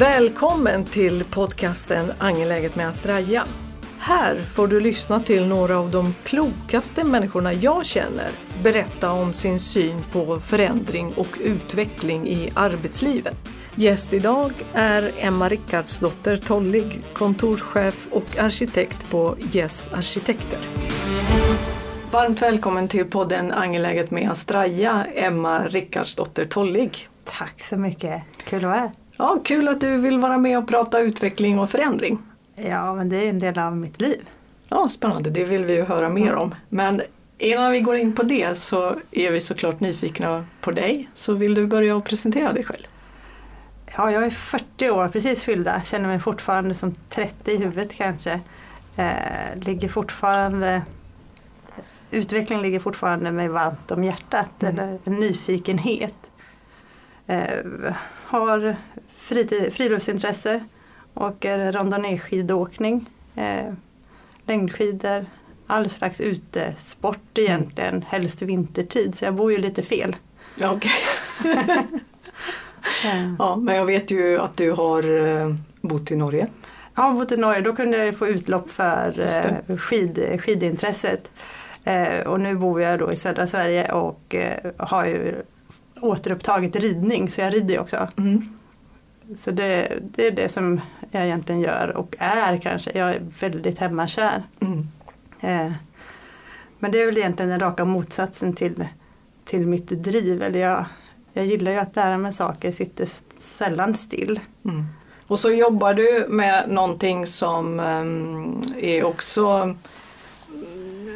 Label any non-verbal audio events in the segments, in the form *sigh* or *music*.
Välkommen till podcasten Angeläget med Astraja. Här får du lyssna till några av de klokaste människorna jag känner berätta om sin syn på förändring och utveckling i arbetslivet. Gäst idag är Emma Rickardsdotter Tollig, kontorschef och arkitekt på Yes Arkitekter. Varmt välkommen till podden Angeläget med Astraja, Emma Rickardsdotter Tollig. Tack så mycket, kul att vara här. Ja, kul att du vill vara med och prata utveckling och förändring. Ja, men det är en del av mitt liv. Ja, spännande, det vill vi ju höra mer om. Men innan vi går in på det så är vi såklart nyfikna på dig. Så vill du börja och presentera dig själv? Ja, jag är 40 år, precis fyllda. Känner mig fortfarande som 30 i huvudet kanske. Eh, ligger fortfarande Utveckling ligger fortfarande mig varmt om hjärtat, mm. eller en nyfikenhet. Eh, har fritid, friluftsintresse, åker randonnéskidåkning, eh, längdskidor, all slags utesport egentligen, mm. helst vintertid så jag bor ju lite fel. Ja, okay. *laughs* *laughs* ja, men jag vet ju att du har eh, bott i Norge. Ja, bott i Norge. Då kunde jag få utlopp för eh, skid, skidintresset. Eh, och nu bor jag då i södra Sverige och eh, har ju återupptagit ridning så jag rider ju också. Mm. Så det, det, är det som jag egentligen gör och är kanske. Jag är väldigt hemmakär. Mm. Eh, men det är väl egentligen den raka motsatsen till, till mitt driv. Eller jag, jag gillar ju att lära mig saker, sitter sällan still. Mm. Och så jobbar du med någonting som um, är också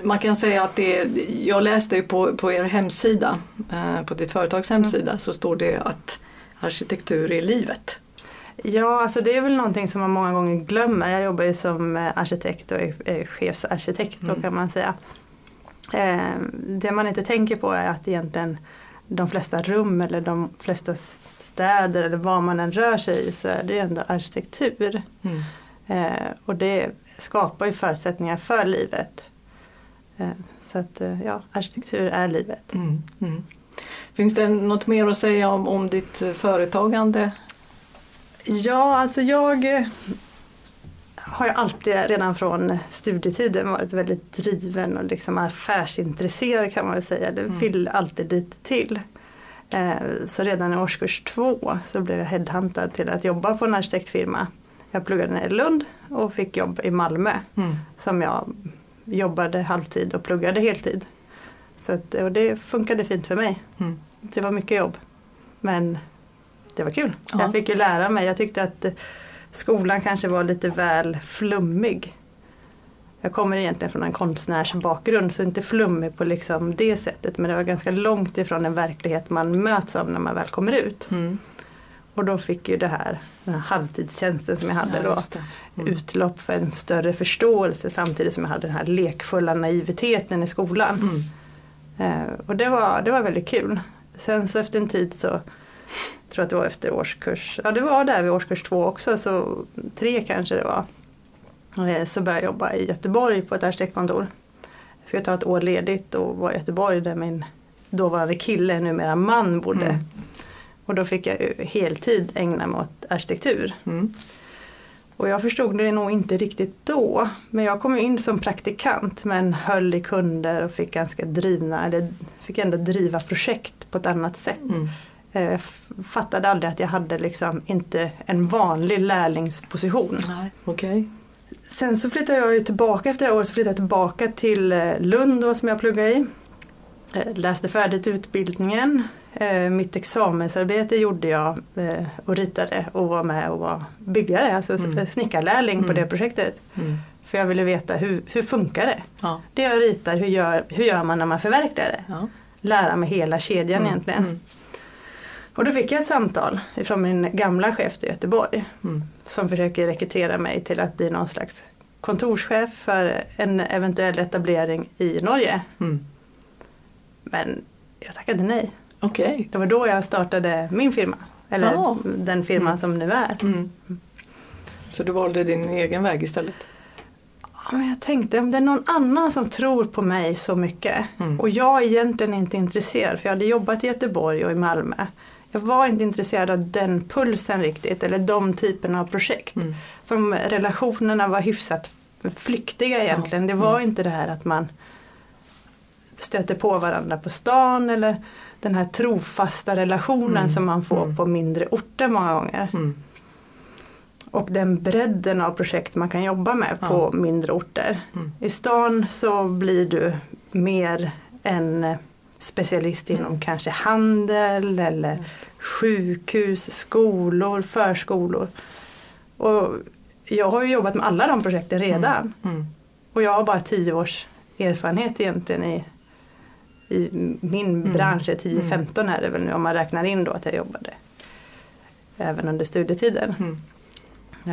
man kan säga att det, jag läste ju på, på er hemsida, eh, på ditt företags hemsida, mm. så står det att arkitektur är livet. Ja, alltså det är väl någonting som man många gånger glömmer. Jag jobbar ju som eh, arkitekt och är chefsarkitekt mm. kan man säga. Eh, det man inte tänker på är att egentligen de flesta rum eller de flesta städer eller var man än rör sig i så är det ändå arkitektur. Mm. Eh, och det skapar ju förutsättningar för livet. Så att ja, arkitektur är livet. Mm. Mm. Finns det något mer att säga om, om ditt företagande? Ja, alltså jag eh, har ju alltid redan från studietiden varit väldigt driven och liksom affärsintresserad kan man väl säga. Det mm. vill alltid lite till. Eh, så redan i årskurs två så blev jag headhuntad till att jobba på en arkitektfirma. Jag pluggade i Lund och fick jobb i Malmö mm. som jag jobbade halvtid och pluggade heltid. Så att, och det funkade fint för mig. Mm. Det var mycket jobb. Men det var kul. Ja. Jag fick ju lära mig. Jag tyckte att skolan kanske var lite väl flummig. Jag kommer egentligen från en konstnärsbakgrund så inte flummig på liksom det sättet men det var ganska långt ifrån den verklighet man möts av när man väl kommer ut. Mm. Och då fick ju det här, den här halvtidstjänsten som jag hade ja, då mm. utlopp för en större förståelse samtidigt som jag hade den här lekfulla naiviteten i skolan. Mm. Eh, och det var, det var väldigt kul. Sen så efter en tid så tror att det var efter årskurs, ja det var där vid årskurs två också, så tre kanske det var. Eh, så började jag jobba i Göteborg på ett arkitektkontor. Jag skulle ta ett år ledigt och vara i Göteborg där min dåvarande kille, numera man, bodde. Mm. Och då fick jag heltid ägna mig åt arkitektur. Mm. Och jag förstod det nog inte riktigt då. Men jag kom in som praktikant men höll i kunder och fick ganska drivna, eller fick ändå driva projekt på ett annat sätt. Mm. Eh, fattade aldrig att jag hade liksom inte en vanlig lärlingsposition. Nej, okay. Sen så flyttade jag tillbaka efter det här året, så flyttade jag tillbaka till eh, Lund då, som jag pluggade i. Eh, läste färdigt utbildningen. Mitt examensarbete gjorde jag och ritade och var med och var byggare, alltså mm. snickarlärling mm. på det projektet. Mm. För jag ville veta hur, hur funkar det? Ja. Det jag ritar, hur gör, hur gör man när man förverkligar det? Ja. Lära mig hela kedjan mm. egentligen. Och då fick jag ett samtal från min gamla chef i Göteborg mm. som försöker rekrytera mig till att bli någon slags kontorschef för en eventuell etablering i Norge. Mm. Men jag tackade nej. Okay. Det var då jag startade min firma. Eller oh. den firma mm. som nu är. Mm. Så du valde din egen väg istället? Ja, men jag tänkte om det är någon annan som tror på mig så mycket mm. och jag är egentligen inte intresserad för jag hade jobbat i Göteborg och i Malmö jag var inte intresserad av den pulsen riktigt eller de typerna av projekt. Mm. Som relationerna var hyfsat flyktiga egentligen. Det var Mm. inte det här att man stöter på varandra på stan eller den här trofasta relationen Mm. som man får Mm. på mindre orter många gånger. Mm. Och den bredden av projekt man kan jobba med Ja. på mindre orter. Mm. I stan så blir du mer en specialist inom Mm. kanske handel eller sjukhus, skolor, förskolor. Och jag har ju jobbat med alla de projekten redan. Mm. Och jag har bara tio års erfarenhet egentligen i, i min Mm. bransch. 10-15 är det väl nu om man räknar in då att jag jobbade även under studietiden. Mm.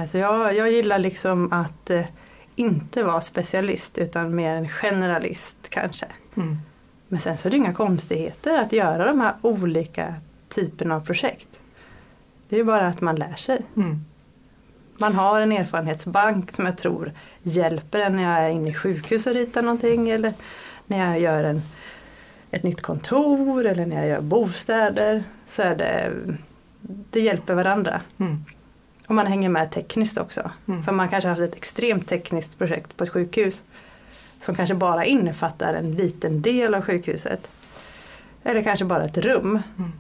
Alltså jag, jag gillar liksom att eh, inte vara specialist utan mer en generalist kanske. Mm. Men sen så är det inga konstigheter att göra de här olika typerna av projekt. Det är bara att man lär sig. Mm. Man har en erfarenhetsbank som jag tror hjälper en när jag är inne i sjukhus och ritar någonting eller när jag gör en, ett nytt kontor eller när jag gör bostäder. Så är det, det hjälper varandra. Mm. Och man hänger med tekniskt också. Mm. För man kanske har haft ett extremt tekniskt projekt på ett sjukhus som kanske bara innefattar en liten del av sjukhuset. Eller kanske bara ett rum. Mm.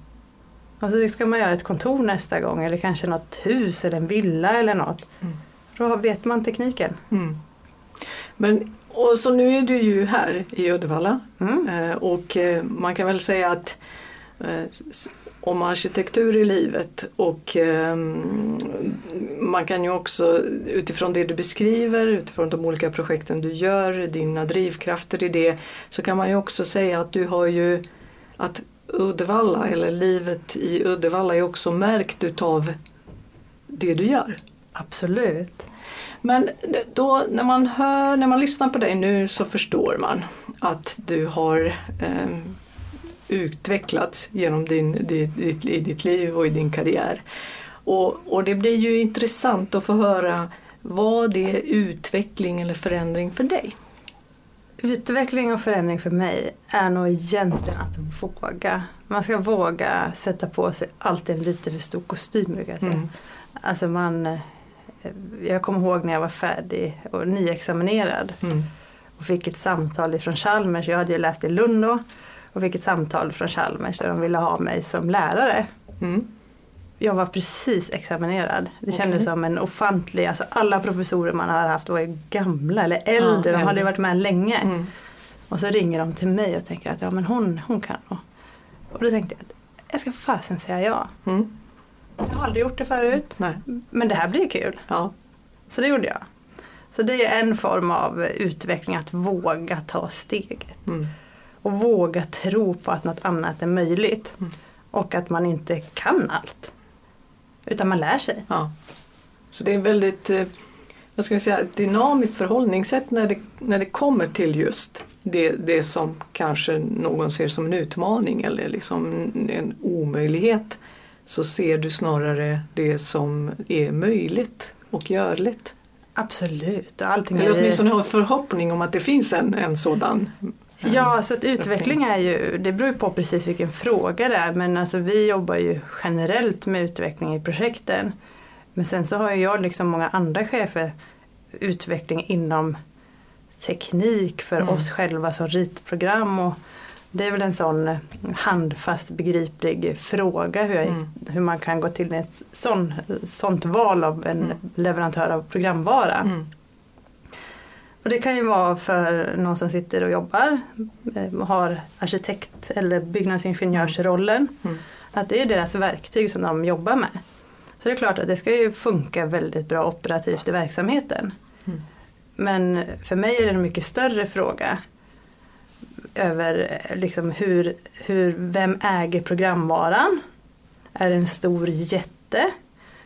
Och så ska man göra ett kontor nästa gång eller kanske något hus eller en villa eller något. Mm. Då vet man tekniken. Mm. Men, och så nu är du ju här i Uddevalla Mm. eh, och eh, man kan väl säga att eh, om arkitektur i livet och eh, man kan ju också utifrån det du beskriver, utifrån de olika projekten du gör, dina drivkrafter i det, så kan man ju också säga att du har ju att Uddevalla eller livet i Uddevalla är också märkt utav det du gör. Absolut. Men då när man hör, när man lyssnar på dig nu så förstår man att du har eh, utvecklats genom din, ditt, i ditt liv och i din karriär. Och, och det blir ju intressant att få höra vad det är utveckling eller förändring för dig? Utveckling och förändring för mig är nog egentligen att våga. Man ska våga sätta på sig alltid en lite för stor kostym brukar jag säga. Mm. Alltså man, eh, jag kommer ihåg när jag var färdig och nyexaminerad Mm. och fick ett samtal ifrån Chalmers. Jag hade ju läst i Lund då och fick ett samtal från Chalmers där de ville ha mig som lärare. Mm. Jag var precis examinerad. Det Okej. kändes som en ofantlig, alltså alla professorer man hade haft var ju gamla eller äldre, Ja, de hade ju varit med länge. Mm. Och så ringer de till mig och tänker att ja men hon, hon kan nog. Och då tänkte jag att jag ska fasen säga ja. Mm. Jag har aldrig gjort det förut. Nej. Men det här blir kul. Ja. Så det gjorde jag. Så det är en form av utveckling, att våga ta steget. Mm. Och våga tro på att något annat är möjligt. Mm. Och att man inte kan allt. Utan man lär sig. Ja. Så det är väldigt eh, vad ska vi säga, ett dynamiskt förhållningssätt när det, när det kommer till just det, det som kanske någon ser som en utmaning eller liksom en omöjlighet. Så ser du snarare det som är möjligt och görligt. Absolut. Allting Eller åtminstone har en förhoppning om att det finns en, en sådan. Ja, så att utveckling är ju, det beror ju på precis vilken fråga det är. Men alltså vi jobbar ju generellt med utveckling i projekten. Men sen så har ju jag liksom många andra chefer utveckling inom teknik för Mm. oss själva som ritprogram. Och det är väl en sån handfast begriplig fråga hur, jag, Mm. hur man kan gå till ett sån, sånt val av en Mm. leverantör av programvara. Mm. Och det kan ju vara för någon som sitter och jobbar, eh, har arkitekt eller byggnadsingenjörsrollen. Mm. Att det är deras verktyg som de jobbar med. Så det är klart att det ska ju funka väldigt bra operativt i verksamheten. Mm. Men för mig är det en mycket större fråga över eh, liksom hur, hur, vem äger programvaran? Är det en stor jätte?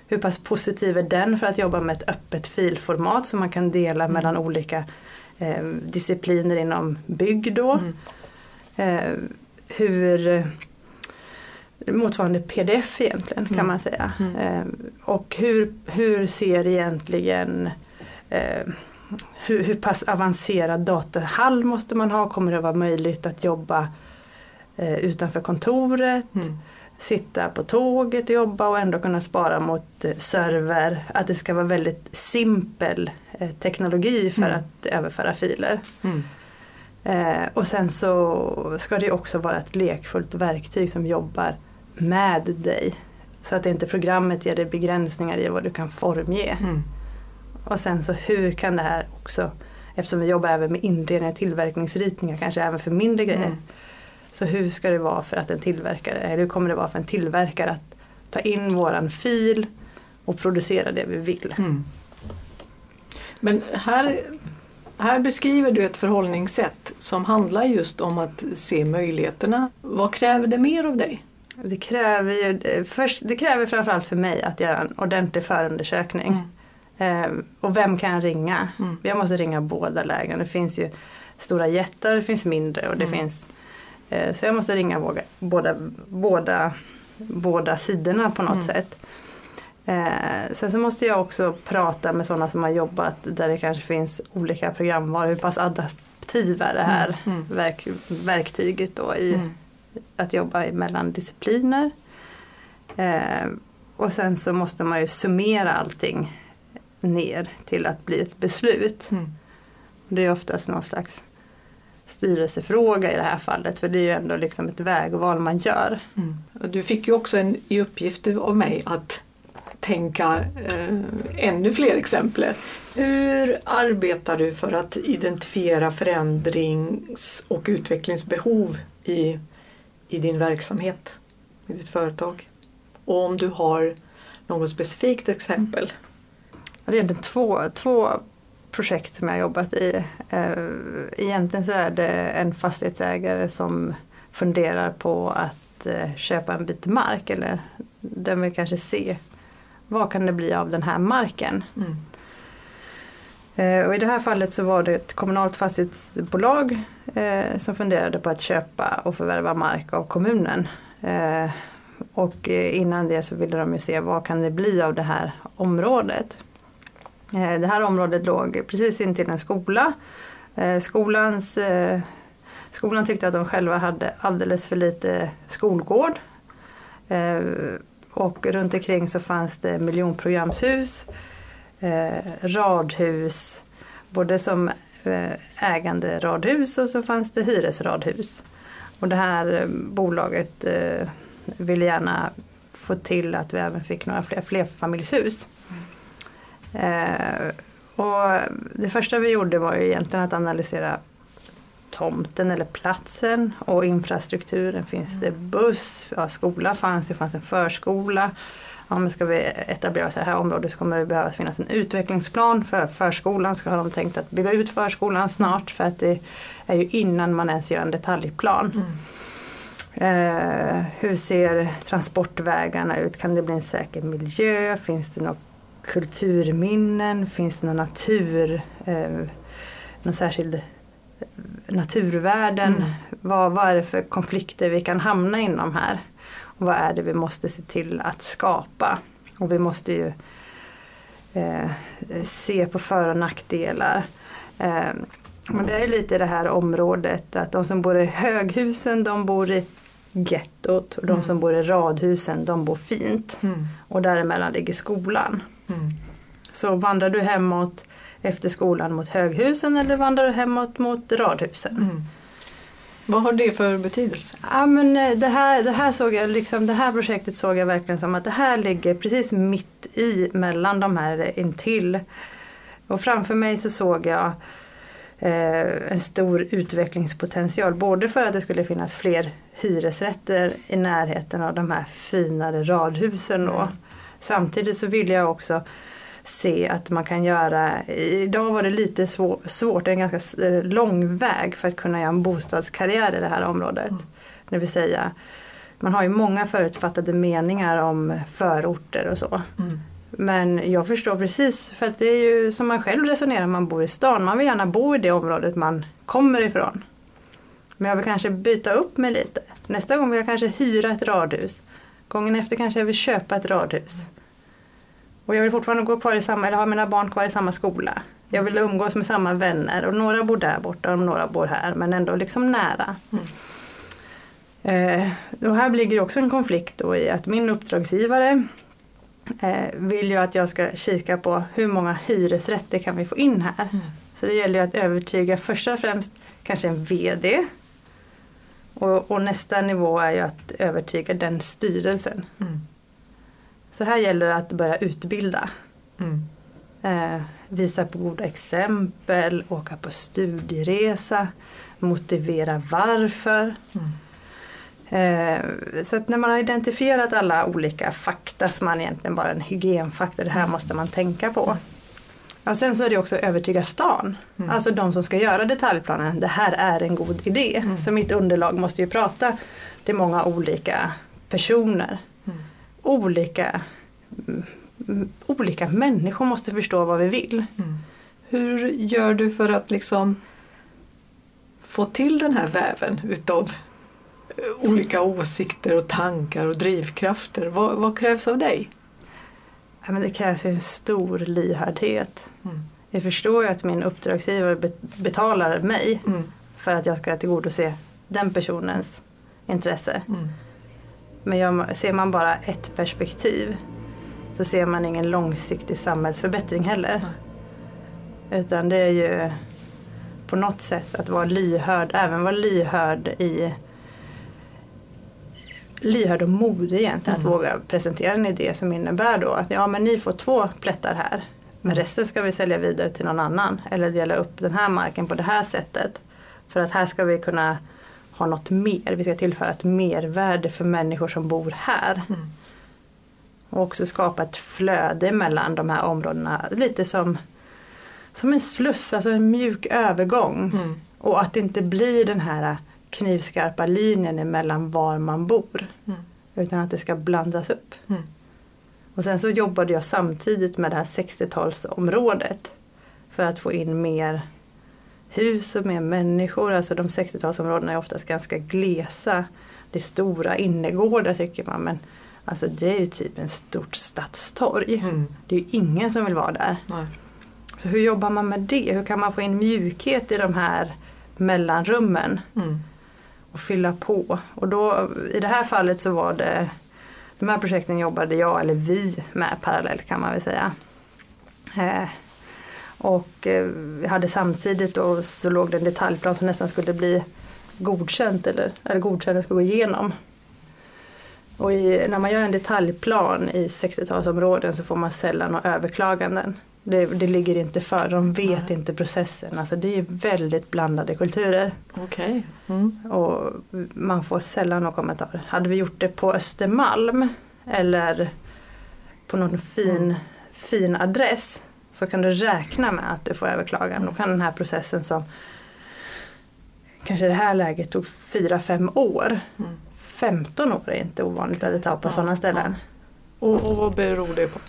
Hur pass positiv är den för att jobba med ett öppet filformat som man kan dela Mm. mellan olika eh, discipliner inom bygg då? Mm. Eh, hur eh, motsvarande pdf egentligen kan Mm. man säga. Mm. Eh, och hur, hur ser egentligen eh, hur, hur pass avancerad datahall måste man ha? Kommer det vara möjligt att jobba eh, utanför kontoret? Mm. sitta på tåget och jobba och ändå kunna spara mot eh, server. Att det ska vara väldigt simpel eh, teknologi för Mm. att överföra filer. Mm. Eh, och sen så ska det också vara ett lekfullt verktyg som jobbar med dig. Så att inte programmet ger dig begränsningar i vad du kan formge. Mm. Och sen så hur kan det här också, eftersom vi jobbar även med inredningar och tillverkningsritningar, kanske även för mindre grejer. Mm. Så hur ska det vara för att en tillverkare, eller hur kommer det vara för en tillverkare att ta in våran fil och producera det vi vill. Mm. Men här, här beskriver du ett förhållningssätt som handlar just om att se möjligheterna. Vad kräver det mer av dig? Det kräver ju, först, det kräver framförallt för mig att göra en ordentlig förundersökning. Eh, och vem kan jag ringa? Mm. Jag måste ringa båda lägren. Det finns ju stora jättar, det finns mindre och det Mm. finns Så jag måste ringa båda, båda, båda, båda sidorna på något Mm. sätt. Eh, sen så måste jag också prata med sådana som har jobbat där det kanske finns olika programvaror. Hur pass adaptiva är det här Mm. Mm. verk, verktyget då i Mm. att jobba mellan discipliner. Eh, och sen så måste man ju summera allting ner till att bli ett beslut. Mm. Det är oftast någon slags styrelsefråga i det här fallet för det är ju ändå liksom ett vägval man gör. Mm. Och Du fick ju också en i uppgift av mig att tänka eh, ännu fler exempel. Hur arbetar du för att identifiera förändrings och utvecklingsbehov i, i din verksamhet, i ditt företag? Och om du har något specifikt exempel? Det är egentligen två, två projekt som jag jobbat i. Eh, Egentligen så är det en fastighetsägare som funderar på att eh, köpa en bit mark eller den vill kanske se vad kan det bli av den här marken. Mm. Eh, Och i det här fallet så var det ett kommunalt fastighetsbolag som funderade på att köpa och förvärva mark av kommunen. Och innan det så ville de ju se vad kan det bli av det här området. Eh, det här området låg precis intill en skola. Eh, skolans, eh, skolan tyckte att de själva hade alldeles för lite skolgård. Och runt omkring så fanns det miljonprogramshus radhus, både som ägande radhus och så fanns det hyresradhus. Och det här bolaget ville gärna få till att vi även fick några fler flerfamiljshus. Mm och det första vi gjorde var ju egentligen att analysera tomten eller platsen och infrastrukturen. Finns det buss? Ja, skola fanns det, fanns en förskola. Ja, men ska vi etablera oss i det här området så kommer det behöva finnas en utvecklingsplan för förskolan. Så har de tänkt att bygga ut förskolan snart för att det är ju innan man ens gör en detaljplan. Mm. Eh, hur ser transportvägarna ut? Kan det bli en säker miljö? Finns det några kulturminnen? Finns det någon natur? Eh, någon särskild naturvärden? Mm. Vad, vad är det för konflikter vi kan hamna inom här? Och vad är det vi måste se till att skapa? Och vi måste ju eh, se på för och nackdelar. Eh, men det är lite det här området att de som bor i höghusen de bor i gettot och de Mm. som bor i radhusen de bor fint. Mm. Och däremellan ligger skolan. Mm. Så vandrar du hemåt efter skolan mot höghusen eller vandrar du hemåt mot radhusen? Mm. Vad har det för betydelse? Ja, men eh, det, här, det, här såg jag, liksom, det här projektet såg jag verkligen som att det här ligger precis mitt i mellan de här intill. Och framför mig så såg jag eh, en stor utvecklingspotential. Både för att det skulle finnas fler hyresrätter i närheten av de här finare radhusen. Då. Samtidigt så ville jag också se att man kan göra, idag var det lite svår, svårt, det är en ganska eh, lång väg för att kunna göra en bostadskarriär i det här området. Mm. Det vill säga, man har ju många förutfattade meningar om förorter och så. Mm. Men jag förstår precis, för att det är ju som man själv resonerar när man bor i stan. Man vill gärna bo i det området man kommer ifrån. Men jag vill kanske byta upp mig lite. Nästa gång vill jag kanske hyra ett radhus. Gången efter kanske jag vill köpa ett radhus. Och jag vill fortfarande gå kvar i samma, eller ha mina barn kvar i samma skola. Jag vill umgås med samma vänner och några bor där borta och några bor här men ändå liksom nära. Mm. Eh, och här ligger också en konflikt då i att min uppdragsgivare eh, vill ju att jag ska kika på hur många hyresrätter kan vi få in här. Mm. Så det gäller ju att övertyga först och främst kanske en VD. Och, och nästa nivå är ju att övertyga den styrelsen. Mm. Så här gäller det att börja utbilda. Mm. Eh, visa på goda exempel, åka på studieresa, motivera varför. Mm. Eh, så att när man har identifierat alla olika fakta som man egentligen bara en hygienfakta, det här måste man tänka på. Ja, sen så är det också övertyga stan, Mm. alltså de som ska göra detaljplanen, det här är en god idé. Mm. Så mitt underlag måste ju prata till många olika personer. Mm. Olika, mm, olika människor måste förstå vad vi vill. Mm. Hur gör du för att liksom få till den här väven utav eh, olika åsikter och tankar och drivkrafter? Vad, vad krävs av dig? Ja, men det krävs en stor lyhördhet. Mm. Jag förstår ju att min uppdragsgivare be- betalar mig Mm. för att jag ska tillgodose den personens intresse. Mm. Men ser man bara ett perspektiv så ser man ingen långsiktig samhällsförbättring heller. Utan det är ju på något sätt att vara lyhörd, även vara lyhörd i lyhörd och modig egentligen. Mm. Att våga presentera en idé som innebär då att ja men ni får två plättar här. Men Mm. resten ska vi sälja vidare till någon annan. Eller dela upp den här marken på det här sättet. För att här ska vi kunna ha något mer. Vi ska tillföra ett mervärde för människor som bor här. Mm. Och också skapa ett flöde mellan de här områdena. Lite som, som en sluss, alltså en mjuk övergång. Mm. Och att det inte blir den här knivskarpa linjen emellan var man bor. Mm. Utan att det ska blandas upp. Mm. Och sen så jobbade jag samtidigt med det här 60-talsområdet. För att få in mer hus och mer människor. Alltså de 60-talsområdena är oftast ganska glesa. Det är stora innergårdar tycker man. Men alltså det är ju typ en stort stadstorg. Mm. Det är ju ingen som vill vara där. Nej. Så hur jobbar man med det? Hur kan man få in mjukhet i de här mellanrummen? Mm. och fylla på. Och då, i det här fallet så var det, de här projekten jobbade jag, eller vi, med parallellt kan man väl säga. Eh, och eh, vi hade samtidigt då så låg det en detaljplan som nästan skulle bli godkänt eller, eller godkänd skulle gå igenom. Och i, när man gör en detaljplan i 60-talsområden så får man sällan några överklaganden. Det, det ligger inte för, de vet Nej. inte processen. Alltså det är väldigt blandade kulturer. Okej. Mm. Och man får sällan några kommentarer. Hade vi gjort det på Östermalm eller på någon fin, Mm. fin adress så kan du räkna med att du får överklagan. Då kan den här processen som kanske i det här läget tog 4-5 år. Mm. 15 år är inte ovanligt att det tar på Ja, sådana ställen. Och, och vad beror det på?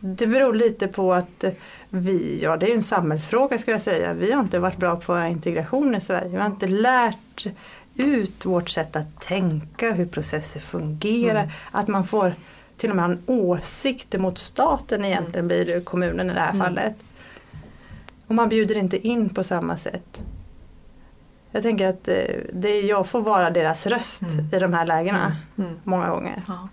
Det beror lite på att vi, ja det är en samhällsfråga ska jag säga. Vi har inte varit bra på integration i Sverige. Vi har inte lärt ut vårt sätt att tänka, hur processer fungerar. Mm. Att man får till och med ha en åsikt mot staten egentligen blir det kommunen i det här Mm. fallet. Och man bjuder inte in på samma sätt. Jag tänker att eh, det, jag får vara deras röst Mm. i de här lägena Mm. Mm. många gånger. Ja.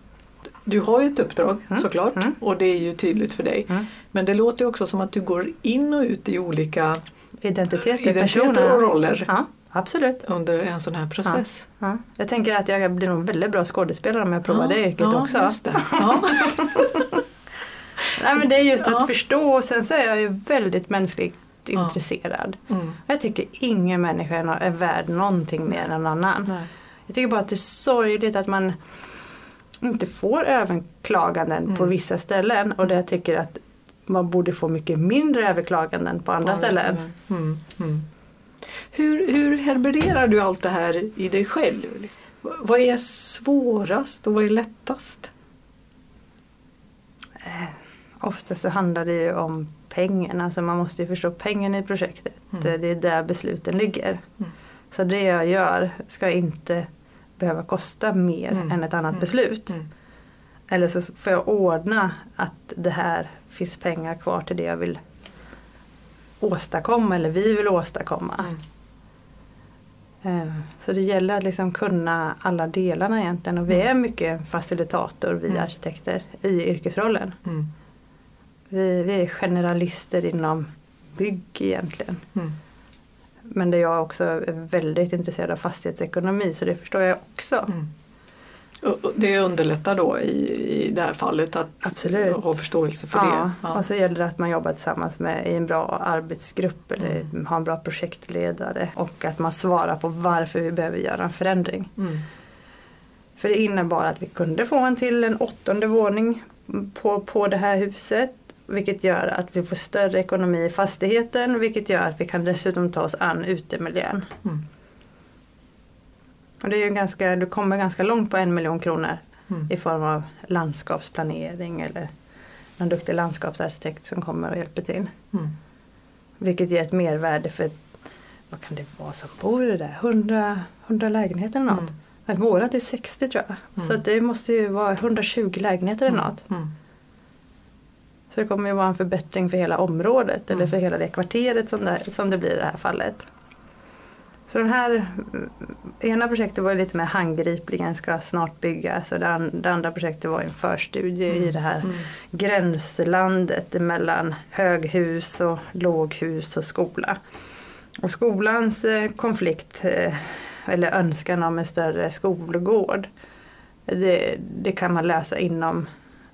Du har ju ett uppdrag Mm. såklart Mm. och det är ju tydligt för dig. Mm. Men det låter ju också som att du går in och ut i olika Identiteter, identiteter och roller Ja, absolut. under en sån här process. Ja. Jag tänker att jag blir nog väldigt bra skådespelare om jag provar det yrket ja, också. Just det. *laughs* Ja. Nej, men det är just Ja. att förstå och sen så är jag ju väldigt mänskligt Ja. intresserad. Mm. Jag tycker ingen människa är, är värd någonting mer än någon annan. Nej. Jag tycker bara att det är sorgligt att man inte får överklaganden Mm. på vissa ställen och det jag tycker att man borde få mycket mindre överklaganden på andra Ja, ställen. Mm. Hur, hur herbergerar du allt det här i dig själv? Vad är svårast och vad är lättast? Ofta så handlar det ju om pengarna, alltså man måste ju förstå pengen i projektet. Mm. Det är där besluten ligger. Mm. Så det jag gör ska inte behöva kosta mer Mm. än ett annat Mm. beslut. Mm. Eller så får jag ordna att det här finns pengar kvar till det jag vill åstadkomma eller vi vill åstadkomma. Mm. Eh, så det gäller att liksom kunna alla delarna egentligen och vi är mycket facilitator, vi Mm. arkitekter, i yrkesrollen. Mm. Vi, vi är generalister inom bygg egentligen. Mm. Men det jag också är väldigt intresserad av fastighetsekonomi så det förstår jag också. Mm. Det underlättar då i, i det här fallet att Absolut. ha förståelse för Ja, det. Ja. och så gäller det att man jobbar tillsammans med i en bra arbetsgrupp eller Mm. har en bra projektledare och att man svarar på varför vi behöver göra en förändring. Mm. För det innebar att vi kunde få en till en åttonde våning på, på det här huset. Vilket gör att vi får större ekonomi i fastigheten vilket gör att vi kan dessutom ta oss an utemiljön. Mm. Och det är ju ganska, du kommer ganska långt på en miljon kronor Mm. i form av landskapsplanering eller någon duktig landskapsarkitekt som kommer och hjälper till. Mm. Vilket ger ett mervärde för, vad kan det vara som bor i det där? 100, 100 lägenheter eller något? Mm. Vårat är 60 tror jag. Mm. Så att det måste ju vara 120 lägenheter eller något. Mm. Så det kommer ju vara en förbättring för hela området eller Mm. för hela det kvarteret som det, som det blir i det här fallet. Så den här mm, ena projektet var lite mer handgripligen ska snart byggas och det, an, det andra projektet var en förstudie i det här Mm. gränslandet mellan höghus och låghus och skola. Och skolans eh, konflikt eh, eller önskan om en större skolgård det, det kan man läsa inom,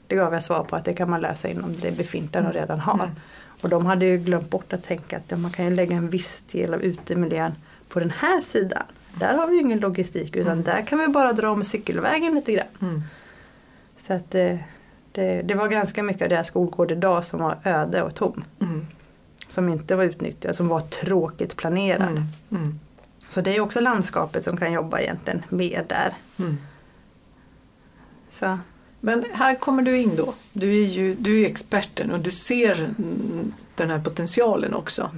det gav jag svar på att det kan man läsa inom det befintliga de redan har. Mm. Och de hade ju glömt bort att tänka att man kan ju lägga en viss del av utemiljön på den här sidan. Där har vi ju ingen logistik utan Mm. där kan vi bara dra om cykelvägen lite grann. Mm. Så att det, det, det var ganska mycket av deras skolgård idag som var öde och tom. Mm. Som inte var utnyttjad, som var tråkigt planerad. Mm. Mm. Så det är också landskapet som kan jobba egentligen mer där. Mm. Så, Men här kommer du in då. Du är ju du är experten och du ser den här potentialen också.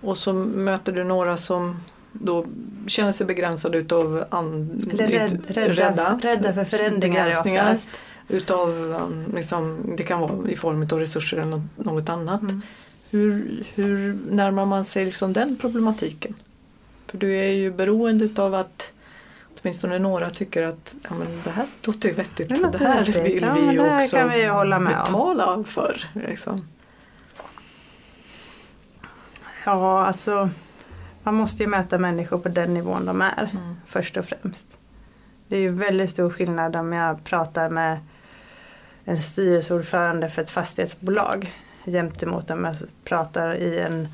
Och så möter du några som då känner sig begränsade utav an, rädd, rädda, rädda, för förändringar oftast. Utav, um, liksom, det kan vara i form av resurser eller något, annat. Mm. Hur, hur närmar man sig liksom den problematiken? För du är ju beroende utav att åtminstone några tycker att ja, men det här låter ju vettigt. Det Det, här vettigt. vill Ja, vi ju också kan vi hålla med om. betala för. Liksom. Ja, alltså man måste ju möta människor på den nivån de är Mm. först och främst. Det är ju väldigt stor skillnad om jag pratar med en styrelseordförande för ett fastighetsbolag jämt emot om jag pratar i en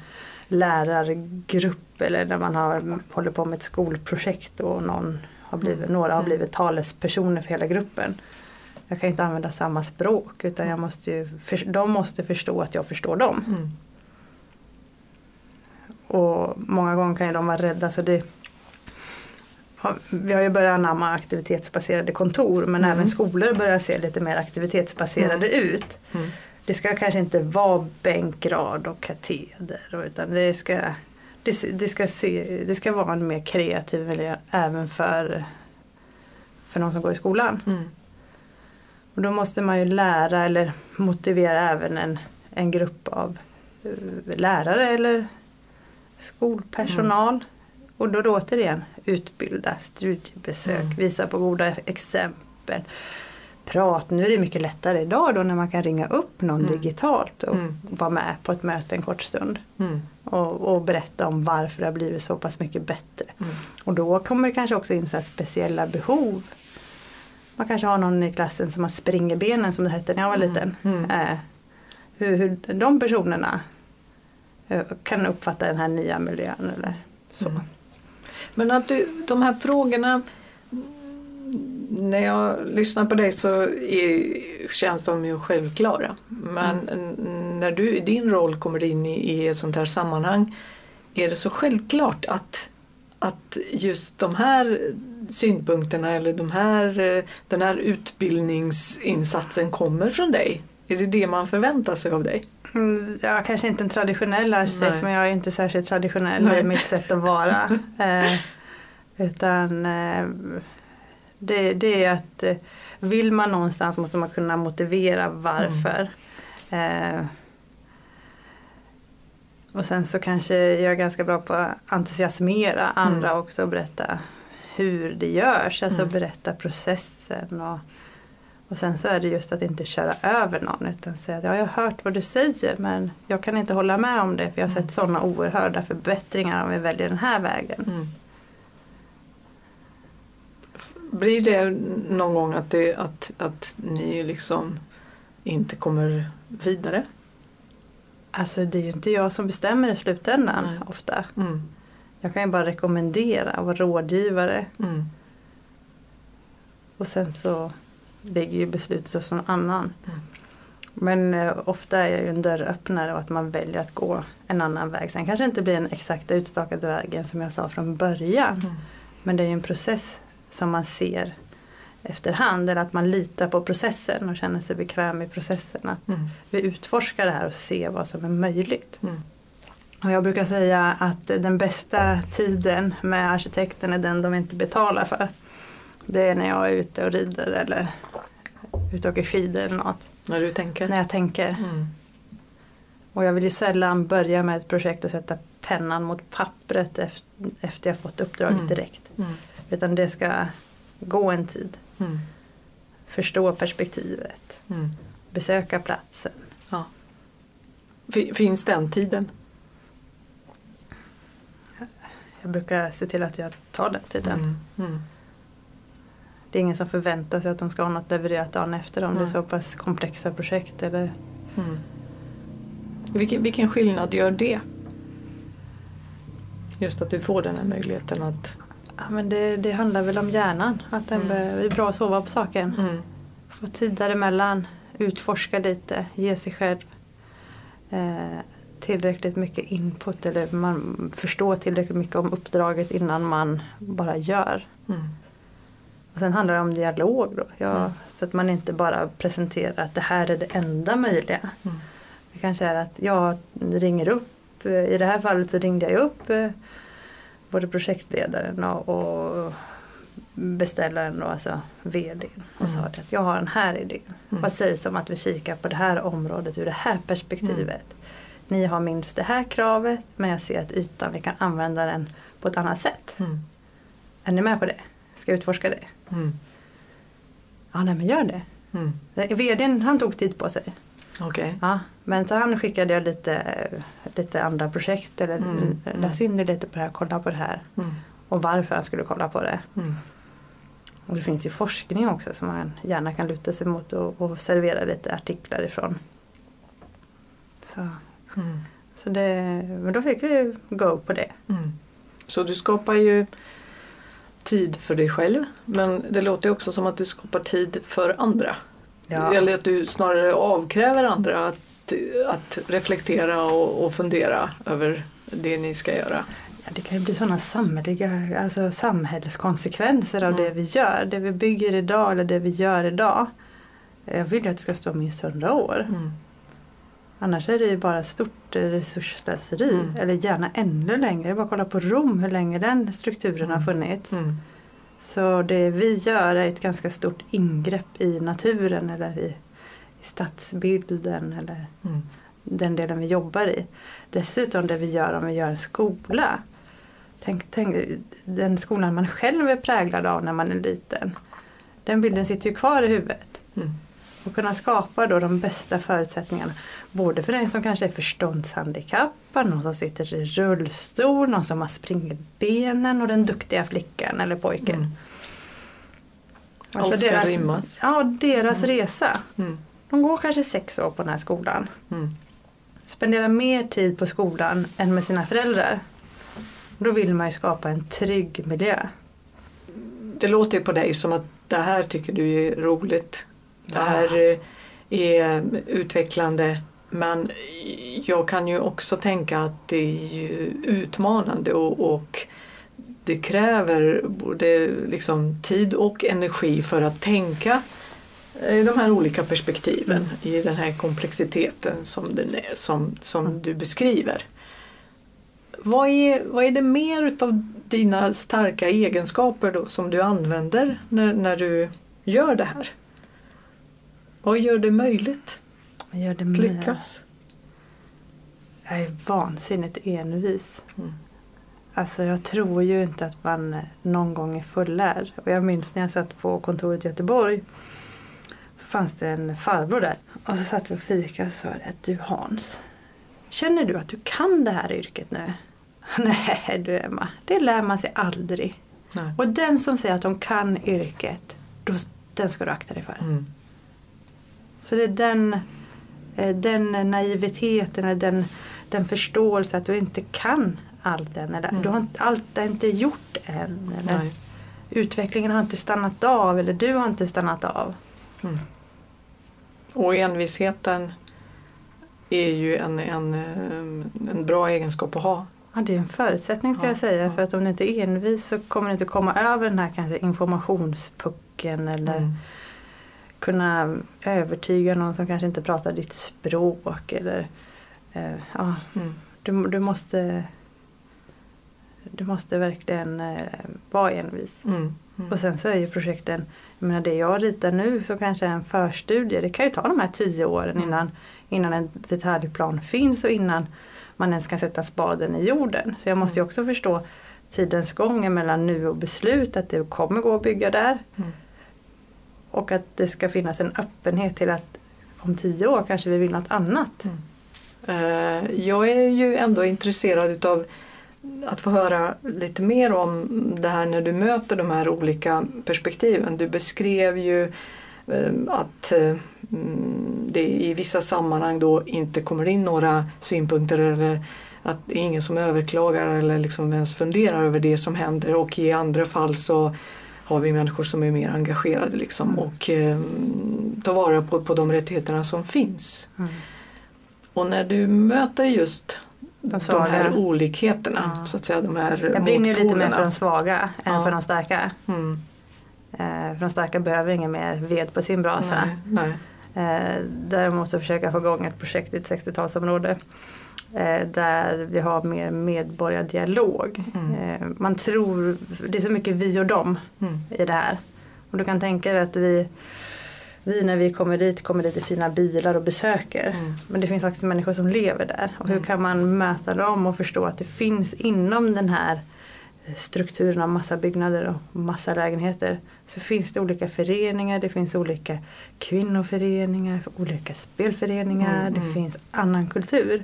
lärargrupp eller när man har, håller på med ett skolprojekt och någon har blivit, några har Mm. blivit talespersoner för hela gruppen. Jag kan inte använda samma språk utan jag måste ju, de måste förstå att jag förstår dem. Mm. Och många gånger kan ju de vara rädda så det Vi har ju börjat anamma aktivitetsbaserade kontor men Mm. även skolor börjar se lite mer aktivitetsbaserade ut. Mm. Det ska kanske inte vara bänk, rad och kateder utan det ska, det, det, ska se, det ska vara en mer kreativ miljö även för, för någon som går i skolan. Mm. Och då måste man ju lära eller motivera även en, en grupp av eh, lärare eller skolpersonal. Och då, då återigen utbilda, studiebesök, Mm. visa på goda exempel. Prat, nu är det mycket lättare idag då när man kan ringa upp någon Mm. digitalt och Mm. vara med på ett möte en kort stund. Mm. Och, och berätta om varför det har blivit så pass mycket bättre. Mm. Och då kommer det kanske också in så speciella behov. Man kanske har någon i klassen som har springerbenen som det hette när jag var Mm. liten. Mm. Eh, hur, hur de personerna kan uppfatta den här nya miljön eller så. Mm. Men att du, de här frågorna mm, när jag lyssnar på dig så är, känns de ju självklara. Men n- när du i din roll kommer in i, i ett sånt här sammanhang är det så självklart att, att just de här synpunkterna eller de här, eh, den här utbildningsinsatsen kommer från dig? Är det det man förväntar sig av dig? Mm, är kanske inte en traditionell arkitekt Nej. men jag är inte särskilt traditionell Nej. i mitt sätt att vara. *laughs* eh, utan eh, det, det är att eh, vill man någonstans måste man kunna motivera varför. Eh, Och sen så kanske jag är ganska bra på att entusiasmera andra Mm. också och berätta hur det görs. Alltså Mm. berätta processen. Och, och sen så är det just att inte köra över någon utan säga att ja, jag har hört vad du säger men jag kan inte hålla med om det för jag har Mm. sett sådana oerhörda förbättringar om vi väljer den här vägen. Mm. Blir det någon gång att, det, att, att ni liksom inte kommer vidare? Alltså det är ju inte jag som bestämmer i slutändan Nej. ofta. Mm. Jag kan ju bara rekommendera och vara rådgivare Mm. och sen så ligger ju beslutet hos någon annan. Mm. Men eh, ofta är jag ju en dörröppnare och att man väljer att gå en annan väg. Sen kanske det inte blir den exakta utstakade vägen som jag sa från början. Mm. Men det är ju en process som man ser efterhand. Eller att man litar på processen och känner sig bekväm i processen. Att Mm. vi utforskar det här och ser vad som är möjligt. Mm. Och jag brukar säga att den bästa tiden med arkitekten är den de inte betalar för. Det är när jag är ute och rider eller ute och åker skidor eller något. När du tänker? När jag tänker. Mm. Och jag vill ju sällan börja med ett projekt och sätta pennan mot pappret ef- efter jag fått uppdraget Mm. direkt. Mm. Utan det ska gå en tid. Mm. Förstå perspektivet. Mm. Besöka platsen. Fi- Finns den tiden? Jag brukar se till att jag tar den tiden. Mm. Mm. Det är ingen som förväntar sig att de ska ha något levererat dagen efter om det är så pass komplexa projekt. Eller... Mm. Vilken, vilken skillnad gör det? Just att du får den här möjligheten att... Ja, men det, det handlar väl om hjärnan. Att den Mm. är bra att sova på saken. Mm. Få tid däremellan. Utforska lite. Ge sig själv eh, tillräckligt mycket input. Eller man förstår tillräckligt mycket om uppdraget innan man bara gör. Mm. Och sen handlar det om dialog då. Ja, Mm. Så att man inte bara presenterar att det här är det enda möjliga. Mm. Det kanske är att jag ringer upp. eh, I det här fallet så ringde jag upp eh, både projektledaren och, och beställaren och alltså vdn och Mm. sa att jag har den här idén. Mm. Vad sägs om att vi kikar på det här området ur det här perspektivet? Ni har minst det här kravet men jag ser att ytan, vi kan använda den på ett annat sätt. Mm. Är ni med på det? Ska jag utforska det? Mm. Ja, nej men gör det. Mm. Vdn han tog tid på sig. Okej. Ja, men så han skickade jag lite, lite andra projekt eller Mm, mm. läs in det lite på det här, kolla på det här. Mm. Och varför han skulle kolla på det. Mm. Och det finns ju forskning också som man gärna kan luta sig mot och, och servera lite artiklar ifrån. Så, Mm. så det, men då fick vi ju go på det. Mm. Så du skapar ju tid för dig själv men det låter också som att du skapar tid för andra. Eller att du snarare avkräver andra att, att reflektera och, och fundera över det ni ska göra. Ja, det kan ju bli sådana samhälleliga, alltså samhällskonsekvenser av Mm. det vi gör. Det vi bygger idag eller det vi gör idag. Jag vill ju att det ska stå minst hundra år. Mm. Annars är det ju bara stort resursslöseri. Mm. Eller gärna ännu längre. Bara kolla på Rom, hur länge den strukturen har Mm. funnits. Mm. Så det vi gör är ett ganska stort ingrepp i naturen eller i, i stadsbilden eller Mm. den delen vi jobbar i. Dessutom det vi gör om vi gör en skola. Tänk, tänk den skolan man själv är präglad av när man är liten. Den bilden sitter ju kvar i huvudet. Och kunna skapa då de bästa förutsättningarna. Både för den som kanske är förståndshandikappad, någon som sitter i rullstol, någon som har springbenen och den duktiga flickan eller pojken. Mm. Allt ska rymmas. Ja, deras Mm. resa. Mm. De går kanske sex år på den här skolan. Mm. Spenderar mer tid på skolan än med sina föräldrar. Då vill man ju skapa en trygg miljö. Det låter ju på dig som att det här tycker du är roligt. Det här eh, är utvecklande. Men jag kan ju också tänka att det är utmanande och, och det kräver både liksom tid och energi för att tänka eh, de här olika perspektiven i den här komplexiteten som, den är, som, som du beskriver. Vad är, vad är det mer utav dina starka egenskaper då som du använder när, när du gör det här? Vad gör det möjligt Man gör det att lyckas? Jag är vansinnigt envis. Mm. Alltså jag tror ju inte att man någon gång är fullärd. Och jag minns när jag satt på kontoret i Göteborg. Så fanns det en farbror där. Och så satt vi och fikade och sa det, du Hans. Känner du att du kan det här yrket nu? *laughs* Nej du Emma, det lär man sig aldrig. Nej. Och den som säger att de kan yrket, då, den ska du akta dig för. Mm. Så det är den, eh, den naiviteten, eller den, den förståelse att du inte kan allt än. Eller Mm. du har inte, allt är inte gjort än. Eller Nej. utvecklingen har inte stannat av eller du har inte stannat av. Mm. Och envisheten är ju en, en, eh, en bra egenskap att ha. Ja, det är en förutsättning ska Ja, jag säga. ja. För att om du inte är envis så kommer du inte komma över den här kanske informationspucken eller Mm. Kunna övertyga någon som kanske inte pratar ditt språk. Eller, eh, ja, Mm. du, du, måste, du måste verkligen eh, vara envis. Mm. Mm. Och sen så är ju projekten, jag menar det jag ritar nu som kanske är en förstudie, det kan ju ta de här tio åren Mm. innan, innan en detaljplan finns och innan man ens kan sätta spaden i jorden. Så jag måste ju Mm. också förstå tidens gång mellan nu och beslut, att det kommer gå att bygga där. Mm. Och att det ska finnas en öppenhet till att om tio år kanske vi vill något annat. Mm. Eh, jag är ju ändå intresserad utav att få höra lite mer om det här när du möter de här olika perspektiven. Du beskrev ju eh, att eh, mm, det i vissa sammanhang då inte kommer in några synpunkter eller att det är ingen som överklagar eller liksom ens funderar över det som händer och i andra fall så har vi människor som är mer engagerade liksom Mm. och eh, tar vara på, på de rättigheterna som finns. Mm. Och när du möter just De de, här olikheterna, Ja. så att säga, de här Jag brinner ju lite mer för de svaga än Ja. för de starka. Mm. Eh, för de starka behöver ingen mer ved på sin brasa. Nej, nej. Eh, däremot så försöker jag få igång ett projekt i ett 60-talsområde eh, där vi har mer medborgardialog. Mm. Eh, man tror, det är så mycket vi och dem Mm. i det här. Och du kan tänka dig att vi, vi när vi kommer dit kommer dit i fina bilar och besöker. Mm. Men det finns faktiskt människor som lever där. Och hur Mm. kan man möta dem och förstå att det finns inom den här strukturen av massa byggnader och massa lägenheter. Så finns det olika föreningar, det finns olika kvinnoföreningar, olika spelföreningar, Mm, det mm. finns annan kultur.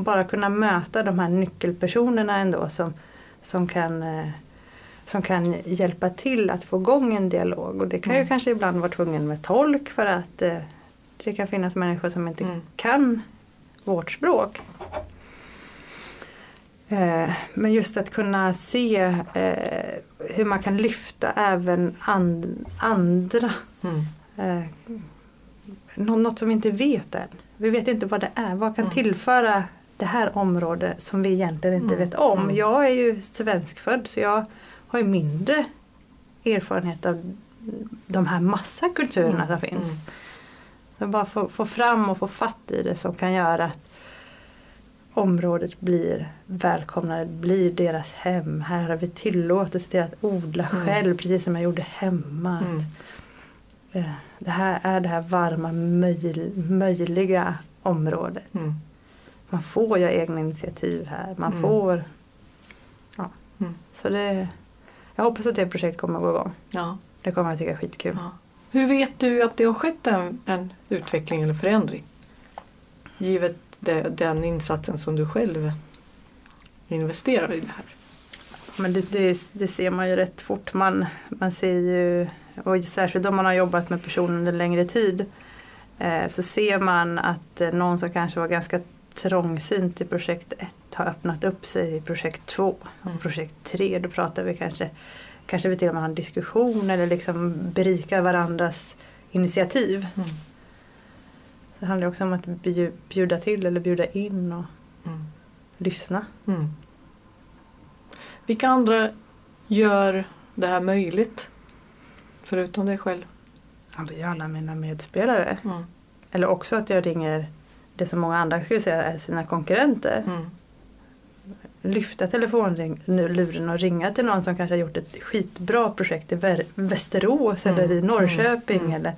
Bara kunna möta de här nyckelpersonerna ändå som, som kan eh, som kan hjälpa till att få igång en dialog. Och det kan ju Mm. kanske ibland vara tvungen med tolk för att eh, det kan finnas människor som inte Mm. kan vårt språk. Eh, men just att kunna se hur man kan lyfta även and, andra. Mm. Nå- något som vi inte vet än. Vi vet inte vad det är. Vad kan Mm. tillföra det här området som vi egentligen inte Mm. vet om. Mm. Jag är ju svenskfödd så jag har ju mindre erfarenhet av de här massa kulturerna som finns. Mm. Så bara få, få fram och få fatt i det som kan göra att området blir välkomnande, blir deras hem. Här har vi tillåtelse till att odla Mm. själv precis som jag gjorde hemma. Mm. Eh, det här är det här varma möj, möjliga området. Mm. Man får göra egna initiativ här. Man Mm. får... Ja. Mm. Så det, jag hoppas att det projektet kommer att gå igång. Ja. Det kommer jag tycka är skitkul. Ja. Hur vet du att det har skett en, en utveckling eller förändring? Givet det, den insatsen som du själv investerar i det här. Men det, det, det ser man ju rätt fort. Man, man ser ju, och särskilt om man har jobbat med personen under längre tid, eh, så ser man att eh, någon som kanske var ganska trångsynt i projekt 1 har öppnat upp sig i projekt 2. Mm. Och projekt 3 då pratar vi kanske, kanske vi till och med har en diskussion eller liksom berikar varandras initiativ. Mm. Så det handlar också om att bju- bjuda till eller bjuda in och Mm. lyssna. Mm. Vilka andra gör det här möjligt? Förutom dig själv? Ja, det är alla mina medspelare. Mm. Eller också att jag ringer det som många andra skulle säga är sina konkurrenter. Mm. Lyfta telefonluren och ringa till någon som kanske har gjort ett skitbra projekt i Västerås Mm, eller i Norrköping. mm, mm. Eller,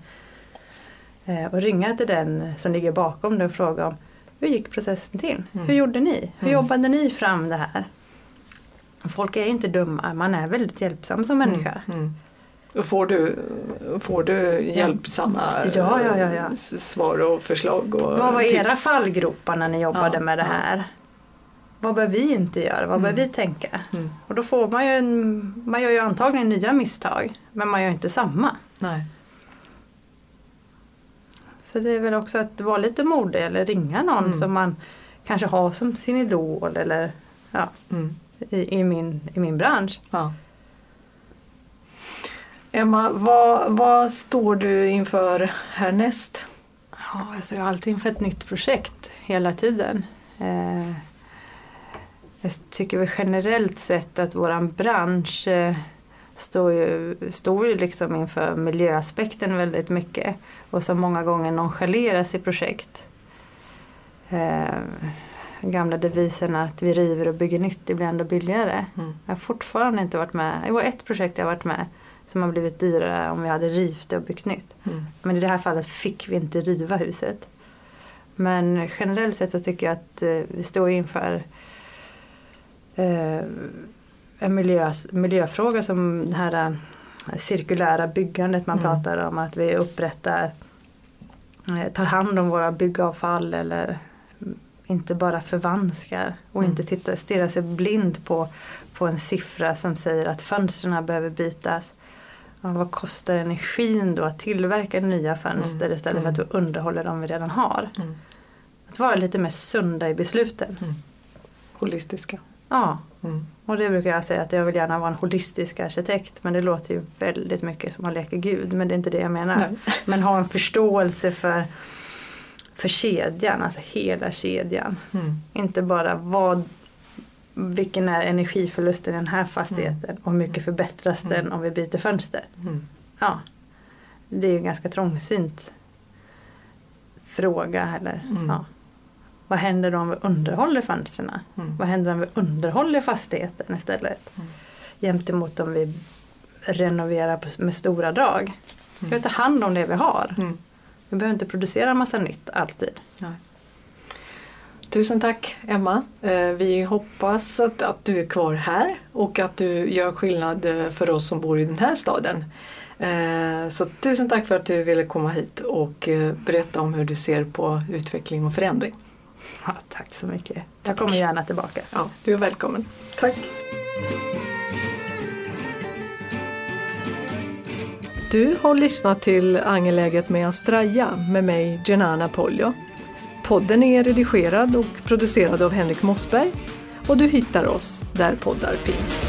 eh, och ringa till den som ligger bakom det och fråga om hur gick processen till? Mm. Hur gjorde ni? Hur mm. jobbade ni fram det här? Folk är inte dumma, man är väldigt hjälpsam som människa. Får du, får du hjälpsamma ja, ja, ja, ja. svar och förslag? Och Vad var tips? era fallgropar när ni jobbade ja, med det här? Vad bör vi inte göra? Vad bör mm. vi tänka? Mm. Och då får man ju, en, man gör ju antagligen nya misstag men man gör inte samma. Nej. Så det är väl också att vara lite modig eller ringa någon mm. som man kanske har som sin idol eller ja, mm. i, i, min, i min bransch. Ja. Emma, vad, vad står du inför härnäst? Ja, alltså jag är alltid inför ett nytt projekt hela tiden. Eh, jag tycker väl generellt sett att våran bransch eh, står ju, står ju liksom inför miljöaspekten väldigt mycket och som många gånger nonchaleras i projekt. Eh, gamla devisen att vi river och bygger nytt, det blir ändå billigare. Mm. Jag har fortfarande inte varit med, det var ett projekt jag varit med som har blivit dyrare om vi hade rivit det och byggt nytt. Mm. Men i det här fallet fick vi inte riva huset. Men generellt sett så tycker jag att eh, vi står inför eh, en miljö, miljöfråga som det här eh, cirkulära byggandet man mm. pratar om. Att vi upprättar, tar hand om våra byggavfall eller inte bara förvanskar och mm. inte titta, stirra sig blind på, på en siffra som säger att fönstren behöver bytas. Ja, vad kostar energin då att tillverka nya fönster mm. istället för att vi mm. underhåller de vi redan har. Mm. Att vara lite mer sunda i besluten. Mm. Holistiska. Ja, mm. och det brukar jag säga att jag vill gärna vara en holistisk arkitekt men det låter ju väldigt mycket som att leka gud men det är inte det jag menar. Nej. Men ha en förståelse för, för kedjan, alltså hela kedjan. Mm. Inte bara vad vilken är energiförlusten i den här fastigheten och hur mycket förbättras den mm. om vi byter fönster. Mm. Ja, det är en ganska trångsynt fråga. Eller, mm. ja. Vad händer då om vi underhåller fönstren? Mm. Vad händer om vi underhåller fastigheten istället? Mm. Jämt emot om vi renoverar med stora drag. Vi mm. ska ta hand om det vi har. Mm. Vi behöver inte producera massa nytt alltid. Nej. Tusen tack Emma. Eh, vi hoppas att, att du är kvar här och att du gör skillnad eh, för oss som bor i den här staden. Eh, så tusen tack för att du ville komma hit och berätta om hur du ser på utveckling och förändring. Ja, tack så mycket. Tack. Jag kommer gärna tillbaka. Ja, du är välkommen. Tack. Du har lyssnat till Angeläget med Astraja med mig Genana Poljo. Podden är redigerad och producerad av Henrik Mossberg och du hittar oss där poddar finns.